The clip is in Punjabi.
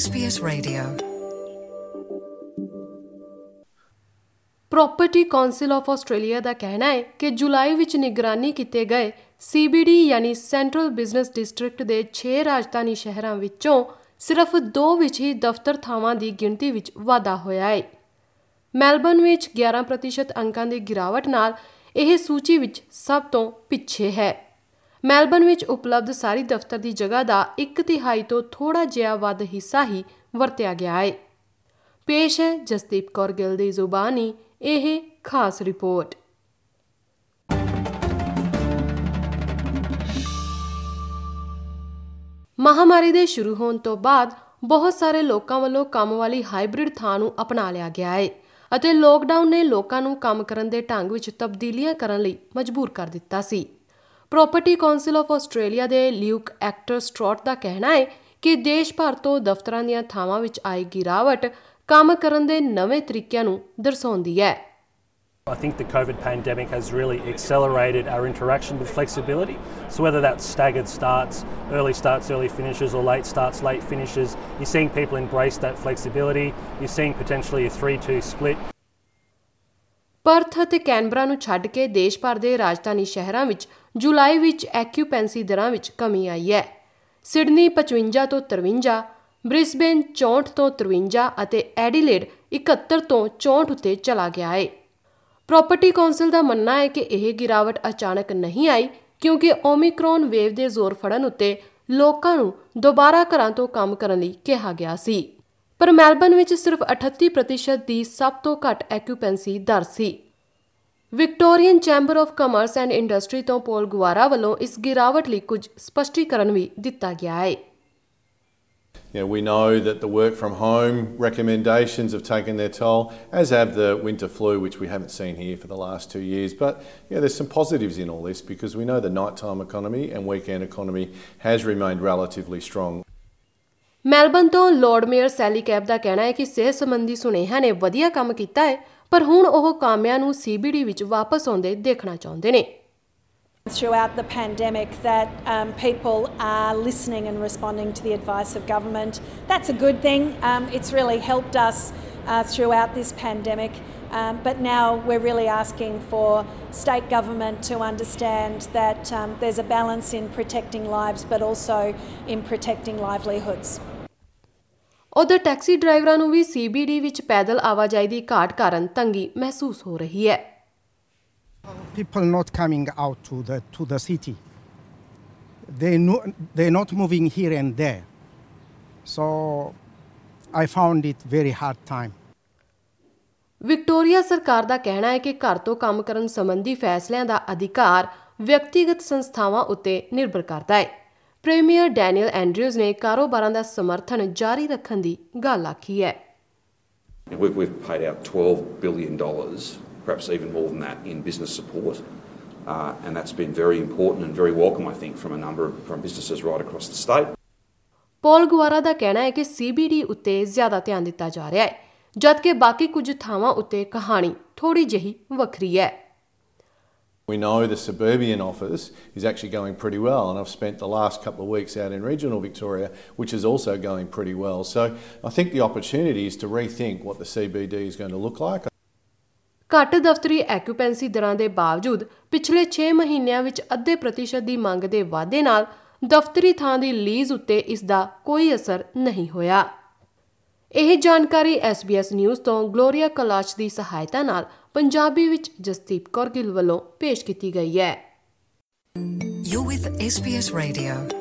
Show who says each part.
Speaker 1: SBS Radio.
Speaker 2: Property council of Australia ਦਾ ਕਹਿਣਾ ਹੈ ਕਿ ਜੁਲਾਈ ਵਿੱਚ ਨਿਗਰਾਨੀ ਕੀਤੇ ਗਏ CBD ਯਾਨੀ ਸੈਂਟਰਲ ਬਿਜ਼ਨਸ ਡਿਸਟ੍ਰਿਕਟ ਦੇ 6 ਰਾਜਧਾਨੀ ਸ਼ਹਿਰਾਂ ਵਿੱਚੋਂ ਸਿਰਫ 2 ਵਿੱਚ ਹੀ ਦਫ਼ਤਰ ਥਾਵਾਂ ਦੀ ਗਿਣਤੀ ਵਿੱਚ ਵਾਧਾ ਹੋਇਆ ਹੈ ਮੈਲਬਨ ਵਿੱਚ 11% ਅੰਕਾਂ ਦੀ ਗਿਰਾਵਟ ਨਾਲ ਇਹ ਸੂਚੀ ਵਿੱਚ ਸਭ ਤੋਂ ਪਿੱਛੇ ਹੈ ਮੈਲਬਨ ਵਿੱਚ ਉਪਲਬਧ ਸਾਰੀ ਦਫ਼ਤਰ ਦੀ ਜਗ੍ਹਾ ਦਾ 1 ਤਿਹਾਈ ਤੋਂ ਥੋੜਾ ਜਿਹਾ ਵੱਧ ਹਿੱਸਾ ਹੀ ਵਰਤਿਆ ਗਿਆ ਹੈ। ਪੇਸ਼ ਹੈ ਜਸਦੀਪ ਕੌਰ ਗਿੱਲ ਦੀ ਜ਼ੁਬਾਨੀ, ਇਹ ਖਾਸ ਰਿਪੋਰਟ। ਮਹਾਮਾਰੀ ਦੇ ਸ਼ੁਰੂ ਹੋਣ ਤੋਂ ਬਾਅਦ ਬਹੁਤ ਸਾਰੇ ਲੋਕਾਂ ਵੱਲੋਂ ਕੰਮ ਵਾਲੀ ਹਾਈਬ੍ਰਿਡ ਥਾਂ ਨੂੰ ਅਪਣਾ ਲਿਆ ਗਿਆ ਹੈ ਅਤੇ ਲੋਕਡਾਊਨ ਨੇ ਲੋਕਾਂ ਨੂੰ ਕੰਮ ਕਰਨ ਦੇ ਢੰਗ ਵਿੱਚ ਤਬਦੀਲੀਆਂ ਕਰਨ ਲਈ ਮਜਬੂਰ ਕਰ ਦਿੱਤਾ ਸੀ। ਪ੍ਰਾਪਰਟੀ ਕਾਉਂਸਲ ਆਫ ਆਸਟ੍ਰੇਲੀਆ ਦੇ ਲਿਊਕ ਐਕਟਰ ਸਟ੍ਰੋਟ ਦਾ ਕਹਿਣਾ ਹੈ ਕਿ ਦੇਸ਼ ਭਰ ਤੋਂ ਦਫ਼ਤਰਾਂ ਦੀਆਂ ਥਾਵਾਂ ਵਿੱਚ ਆਈ ਗਿਰਾਵਟ ਕੰਮ ਕਰਨ ਦੇ ਨਵੇਂ ਤਰੀਕਿਆਂ ਨੂੰ ਦਰਸਾਉਂਦੀ ਹੈ
Speaker 3: I think the COVID pandemic has really accelerated our interaction with flexibility. So, whether that's staggered starts, early starts, early finishes, or late starts, late finishes, you're seeing people embrace that flexibility. You're seeing potentially a 3 2 split.
Speaker 2: Perth ਅਤੇ ਕੈਨਬਰਾ ਨੂੰ ਛੱਡ ਕੇ ਦੇਸ਼ ਭਰ ਦੇ ਰਾਜਧਾਨੀ ਸ਼ਹਿਰਾਂ ਵਿੱਚ ਜੁਲਾਈ ਵਿੱਚ ਐਕਿਊਪੈਂਸੀ ਦਰਾਂ ਵਿੱਚ ਕਮੀ ਆਈ ਹੈ। ਸਿਡਨੀ 55 ਤੋਂ 53 ਬ੍ਰਿਸਬੇਨ 64 ਤੋਂ 53 ਅਤੇ ਐਡੀਲੇਡ 71 ਤੋਂ 64 ਉੱਤੇ ਚਲਾ ਗਿਆ ਹੈ। ਪ੍ਰਾਪਰਟੀ ਕਾਉਂਸਲ ਦਾ ਮੰਨਣਾ ਹੈ ਕਿ ਇਹ ਗਿਰਾਵਟ ਅਚਾਨਕ ਨਹੀਂ ਆਈ ਕਿਉਂਕਿ ਓਮਿਕਰੋਨ ਵੇਵ ਦੇ ਜ਼ੋਰ ਫੜਨ ਉੱਤੇ ਲੋਕਾਂ ਨੂੰ ਦੁਬਾਰਾ ਘਰਾਂ ਤੋਂ ਕੰਮ ਕਰਨ ਲਈ ਕਿਹਾ ਗਿਆ ਸੀ। ਪਰ ਮੈਲਬਨ ਵਿੱਚ ਸਿਰਫ 38% ਦੀ ਸਭ ਤੋਂ ਘੱਟ ਐਕਿਊਪੈਂਸੀ ਦਰ ਸੀ Victorian chamber of commerce and industry ਤੋਂ ਪੋਲ ਗੁਆਰਾ ਵੱਲੋਂ ਇਸ ਗਿਰਾਵਟ ਲਈ ਕੁਝ ਸਪਸ਼ਟੀਕਰਨ ਵੀ ਦਿੱਤਾ ਗਿਆ ਹੈ
Speaker 4: You know, we know that the work from home recommendations have taken their toll, as have the winter flu, which we haven't seen here for the last two years. But you know, there's some positives in all this because we know the nighttime economy and weekend economy has remained relatively strong.
Speaker 2: Melbourne ਤੋਂ ਲਾਰਡ ਮੇਅਰ ਸੈਲੀ ਕੈਬ ਦਾ ਕਹਿਣਾ ਹੈ ਕਿ ਸਿਹਤ ਸੰਬੰਧੀ ਸੁਨੇਹਿਆਂ ਨੇ ਵਧੀਆ ਕੰਮ ਕੀਤਾ ਹੈ ਪਰ ਹੁਣ ਉਹ ਕਾਮਿਆਂ ਨੂੰ CBD ਵਿੱਚ ਵਾਪਸ ਆਉਂਦੇ ਦੇਖਣਾ ਚਾਹੁੰਦੇ ਨੇ
Speaker 5: throughout the pandemic that um, people are listening and responding to the advice of government. That's a good thing. Um, it's really helped us uh, throughout this pandemic. Um, but now we're really asking for state government to understand that um, there's a balance in protecting lives but also in protecting livelihoods.
Speaker 2: ਉਧਰ ਟੈਕਸੀ ਡਰਾਈਵਰਾਂ ਨੂੰ ਵੀ CBD ਵਿੱਚ ਪੈਦਲ ਆਵਾਜਾਈ ਦੀ ਘਾਟ ਕਾਰਨ ਤੰਗੀ ਮਹਿਸੂਸ ਹੋ ਰਹੀ ਹੈ
Speaker 6: people not coming out to the to the city. They no, they're not moving here and there. So I found it very hard time.
Speaker 2: Victoria ਸਰਕਾਰ ਦਾ ਕਹਿਣਾ ਹੈ ਕਿ ਘਰ ਤੋਂ ਕੰਮ ਕਰਨ ਸੰਬੰਧੀ ਫੈਸਲਿਆਂ ਦਾ ਅਧਿਕਾਰ ਵਿਅਕਤੀਗਤ ਸੰਸਥਾਵਾਂ ਉੱਤੇ ਨਿਰਭਰ ਕਰਦਾ ਹੈ ਪ੍ਰੀਮੀਅਰ ਡੈਨੀਅਲ ਐਂਡਰਿਊਜ਼ ਨੇ ਕਾਰੋਬਾਰਾਂ ਦਾ ਸਮਰਥਨ ਜਾਰੀ ਰੱਖਣ ਦੀ ਗੱਲ ਆਖੀ ਹੈ
Speaker 7: We've, we've paid out $12 billion, perhaps even more than that, in business support. Uh, and that's been very important and very welcome, I think, from a number of from businesses right across the state.
Speaker 2: ਪੌਲ ਗੁਆਰਾ ਦਾ ਕਹਿਣਾ ਹੈ ਕਿ CBD ਉੱਤੇ ਜ਼ਿਆਦਾ ਧਿਆਨ ਦਿੱਤਾ ਜਾ ਰਿਹਾ ਹੈ ਜਦਕਿ ਬਾਕੀ ਕੁਝ ਥਾਵਾਂ ਉੱਤੇ ਕਹਾਣੀ ਥੋੜੀ ਜਿਹੀ ਵੱਖਰੀ ਹੈ
Speaker 4: We know the suburban office is actually going pretty well, and I've spent the last couple of weeks out in regional Victoria, which is also going pretty well. So I think the opportunity is to rethink what the CBD is going to look like.
Speaker 2: ਘੱਟ ਦਫ਼ਤਰੀ ਐਕਿਊਪੈਂਸੀ ਦਰਾਂ ਦੇ ਬਾਵਜੂਦ ਪਿਛਲੇ 6 ਮਹੀਨਿਆਂ ਵਿੱਚ ਅੱਧੇ ਪ੍ਰਤੀਸ਼ਤ ਦੀ ਮੰਗ ਦੇ ਵਾਧੇ ਨਾਲ ਦਫ਼ਤਰੀ ਥਾਂ ਦੀ ਲੀਜ਼ ਉੱਤੇ ਇਸ ਦਾ ਕੋਈ ਅਸਰ ਨਹੀਂ ਹੋਇਆ ਇਹ ਜਾਣਕਾਰੀ SBS ਨਿਊਜ਼ ਤੋਂ ਗਲੋਰੀਆ ਕਲਾਚ ਦੀ ਸਹਾਇਤਾ ਨਾਲ ਪੰਜਾਬੀ ਵਿੱਚ ਜਸਦੀਪ ਕੌਰ ਗਿੱਲ ਵੱਲੋਂ ਪੇਸ਼ ਕੀਤੀ ਗਈ ਹੈ
Speaker 1: You're with SBS Radio.